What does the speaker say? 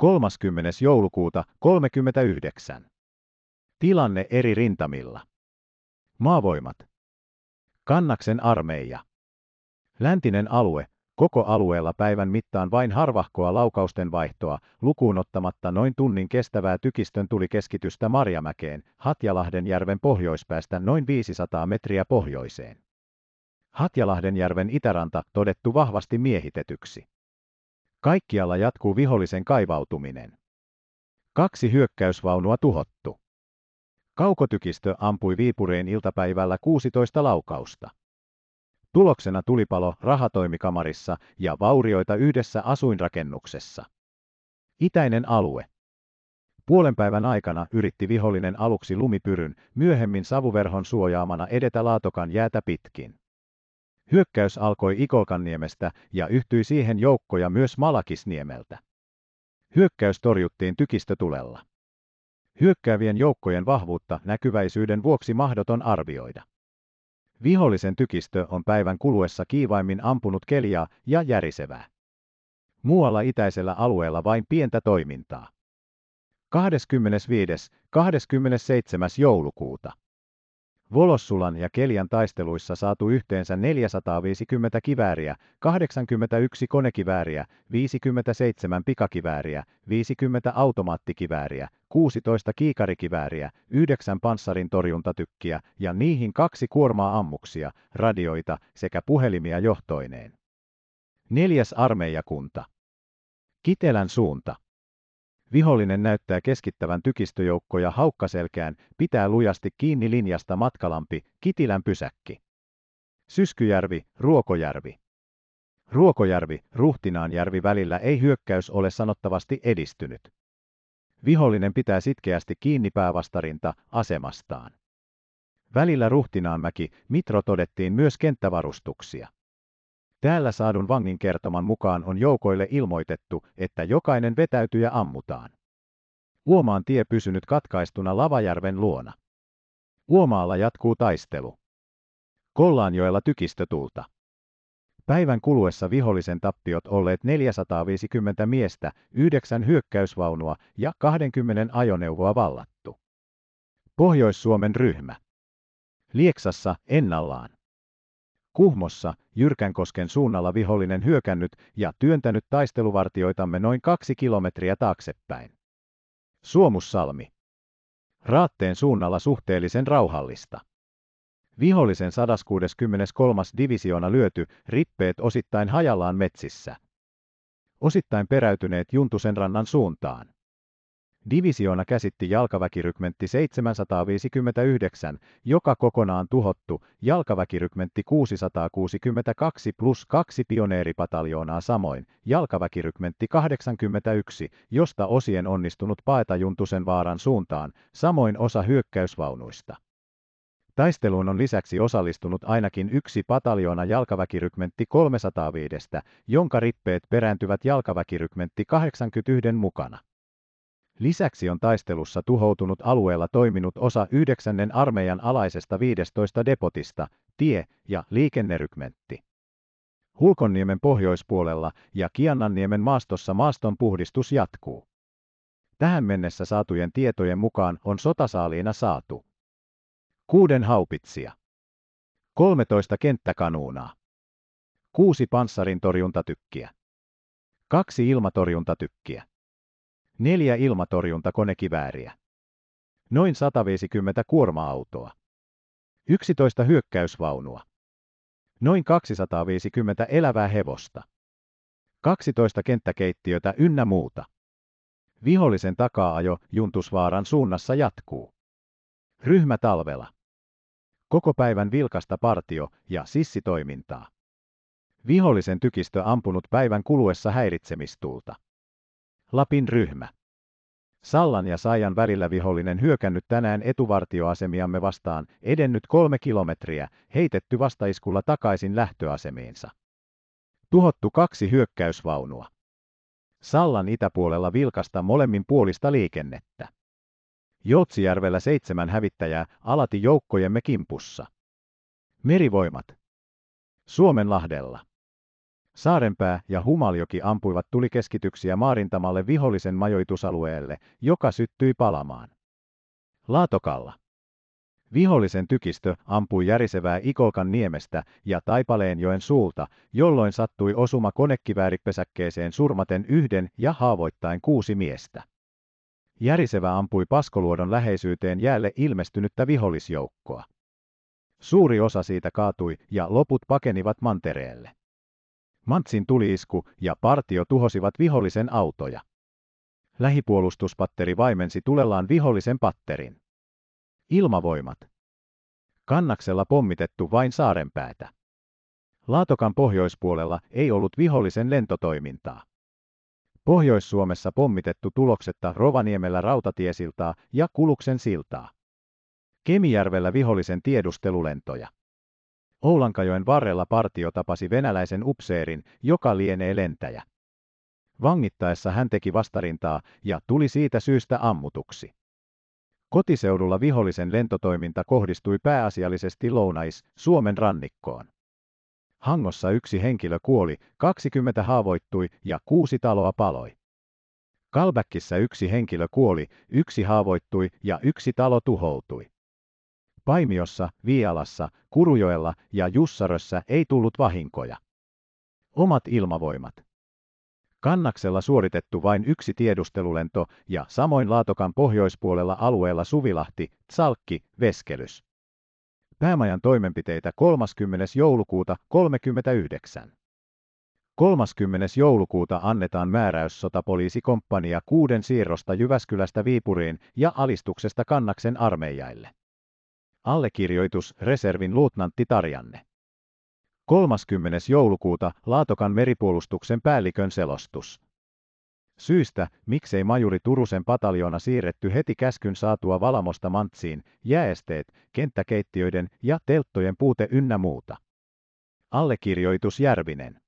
30. joulukuuta 39. Tilanne eri rintamilla. Maavoimat. Kannaksen armeija. Läntinen alue, koko alueella päivän mittaan vain harvahkoa laukausten vaihtoa, lukuun ottamatta noin tunnin kestävää tykistön tuli keskitystä Marjamäkeen, Hatjalahden järven pohjoispäästä noin 500 metriä pohjoiseen. Hatjalahden järven itäranta todettu vahvasti miehitetyksi. Kaikkialla jatkuu vihollisen kaivautuminen. Kaksi hyökkäysvaunua tuhottu. Kaukotykistö ampui Viipureen iltapäivällä 16 laukausta. Tuloksena tulipalo rahatoimikamarissa ja vaurioita yhdessä asuinrakennuksessa. Itäinen alue. Puolen päivän aikana yritti vihollinen aluksi lumipyryn, myöhemmin savuverhon suojaamana edetä Laatokan jäätä pitkin. Hyökkäys alkoi Ikolkanniemestä ja yhtyi siihen joukkoja myös Malakisniemeltä. Hyökkäys torjuttiin tykistötulella. Hyökkäävien joukkojen vahvuutta näkyväisyyden vuoksi mahdoton arvioida. Vihollisen tykistö on päivän kuluessa kiivaimmin ampunut keliaa ja järisevää. Muualla itäisellä alueella vain pientä toimintaa. 25. 27. joulukuuta. Volossulan ja Kelian taisteluissa saatu yhteensä 450 kivääriä, 81 konekivääriä, 57 pikakivääriä, 50 automaattikivääriä, 16 kiikarikivääriä, 9 panssarin torjuntatykkiä ja niihin kaksi kuormaa ammuksia, radioita sekä puhelimia johtoineen. Neljäs armeijakunta. Kitelän suunta. Vihollinen näyttää keskittävän tykistöjoukkoja haukkaselkään, pitää lujasti kiinni linjasta Matkalampi, Kitilän pysäkki. Syskyjärvi, Ruokojärvi. Ruokojärvi, Ruhtinaanjärvi välillä ei hyökkäys ole sanottavasti edistynyt. Vihollinen pitää sitkeästi kiinni päävastarinta asemastaan. Välillä Ruhtinaanmäki, Mitro todettiin myös kenttävarustuksia. Täällä saadun vangin kertoman mukaan on joukoille ilmoitettu, että jokainen vetäytyjä ammutaan. Uomaan tie pysynyt katkaistuna Lavajärven luona. Uomaalla jatkuu taistelu. Kollaanjoella tykistötulta. Päivän kuluessa vihollisen tappiot olleet 450 miestä, 9 hyökkäysvaunua ja 20 ajoneuvoa vallattu. Pohjois-Suomen ryhmä. Lieksassa ennallaan. Kuhmossa, Jyrkänkosken suunnalla vihollinen hyökännyt ja työntänyt taisteluvartioitamme noin kaksi kilometriä taaksepäin. Suomussalmi. Raatteen suunnalla suhteellisen rauhallista. Vihollisen 163. divisioona lyöty, rippeet osittain hajallaan metsissä. Osittain peräytyneet Juntusen rannan suuntaan. Divisioona käsitti jalkaväkirykmentti 759, joka kokonaan tuhottu, jalkaväkirykmentti 662 plus kaksi pioneeripataljoonaa samoin, jalkaväkirykmentti 81, josta osien onnistunut paeta Juntusen vaaran suuntaan, samoin osa hyökkäysvaunuista. Taisteluun on lisäksi osallistunut ainakin yksi pataljoona jalkaväkirykmentti 305, jonka rippeet perääntyvät jalkaväkirykmentti 81 mukana. Lisäksi on taistelussa tuhoutunut alueella toiminut osa 9. armeijan alaisesta 15 depotista, tie- ja liikennerykmentti. Hulkonniemen pohjoispuolella ja Kiannanniemen maastossa maaston puhdistus jatkuu. Tähän mennessä saatujen tietojen mukaan on sotasaaliina saatu kuuden haupitsia, 13 kenttäkanuunaa, kuusi panssarin torjuntatykkiä, kaksi ilmatorjuntatykkiä, neljä ilmatorjuntakonekivääriä, noin 150 kuorma-autoa, 11 hyökkäysvaunua, noin 250 elävää hevosta, 12 kenttäkeittiötä ynnä muuta. Vihollisen takaajo Juntusvaaran suunnassa jatkuu. Ryhmä talvella. Koko päivän vilkasta partio- ja sissitoimintaa. Vihollisen tykistö ampunut päivän kuluessa häiritsemistulta. Lapin ryhmä. Sallan ja Saajan välillä vihollinen hyökännyt tänään etuvartioasemiamme vastaan, edennyt kolme kilometriä, heitetty vastaiskulla takaisin lähtöasemiinsa. Tuhottu kaksi hyökkäysvaunua. Sallan itäpuolella vilkasta molemmin puolista liikennettä. Joutsijärvellä seitsemän hävittäjää alati joukkojemme kimpussa. Merivoimat. Suomenlahdella. Saarenpää ja Humaljoki ampuivat tulikeskityksiä maarintamalle vihollisen majoitusalueelle, joka syttyi palamaan. Laatokalla. Vihollisen tykistö ampui järisevää Ikolkan niemestä ja Taipaleenjoen suulta, jolloin sattui osuma konekivääripesäkkeeseen surmaten yhden ja haavoittain kuusi miestä. Järisevä ampui Paskoluodon läheisyyteen jäälle ilmestynyttä vihollisjoukkoa. Suuri osa siitä kaatui ja loput pakenivat mantereelle. Mantsin tuliisku ja partio tuhosivat vihollisen autoja. Lähipuolustuspatteri vaimensi tulellaan vihollisen patterin. Ilmavoimat. Kannaksella pommitettu vain saarenpäätä. Laatokan pohjoispuolella ei ollut vihollisen lentotoimintaa. Pohjois-Suomessa pommitettu tuloksetta Rovaniemellä rautatiesiltaa ja Kuluksen siltaa. Kemijärvellä vihollisen tiedustelulentoja. Oulankajoen varrella partio tapasi venäläisen upseerin, joka lienee lentäjä. Vangittaessa hän teki vastarintaa ja tuli siitä syystä ammutuksi. Kotiseudulla vihollisen lentotoiminta kohdistui pääasiallisesti lounais Suomen rannikkoon. Hangossa yksi henkilö kuoli, 20 haavoittui ja kuusi taloa paloi. Kalbäkkissä yksi henkilö kuoli, yksi haavoittui ja yksi talo tuhoutui. Paimiossa, Vialassa, Kurujoella ja Jussarössä ei tullut vahinkoja. Omat ilmavoimat. Kannaksella suoritettu vain yksi tiedustelulento ja samoin Laatokan pohjoispuolella alueella Suvilahti, Tsalkki, Veskelys. Päämajan toimenpiteitä 30. joulukuuta 39. 30. joulukuuta annetaan määräys sotapoliisikomppania kuuden siirrosta Jyväskylästä Viipuriin ja alistuksesta Kannaksen armeijaille. Allekirjoitus reservin luutnantti Tarjanne. 30. joulukuuta Laatokan meripuolustuksen päällikön selostus. Syystä, miksei majuri Turusen pataljona siirretty heti käskyn saatua Valamosta Mantsiin, jääesteet, kenttäkeittiöiden ja telttojen puute ynnä muuta. Allekirjoitus Järvinen.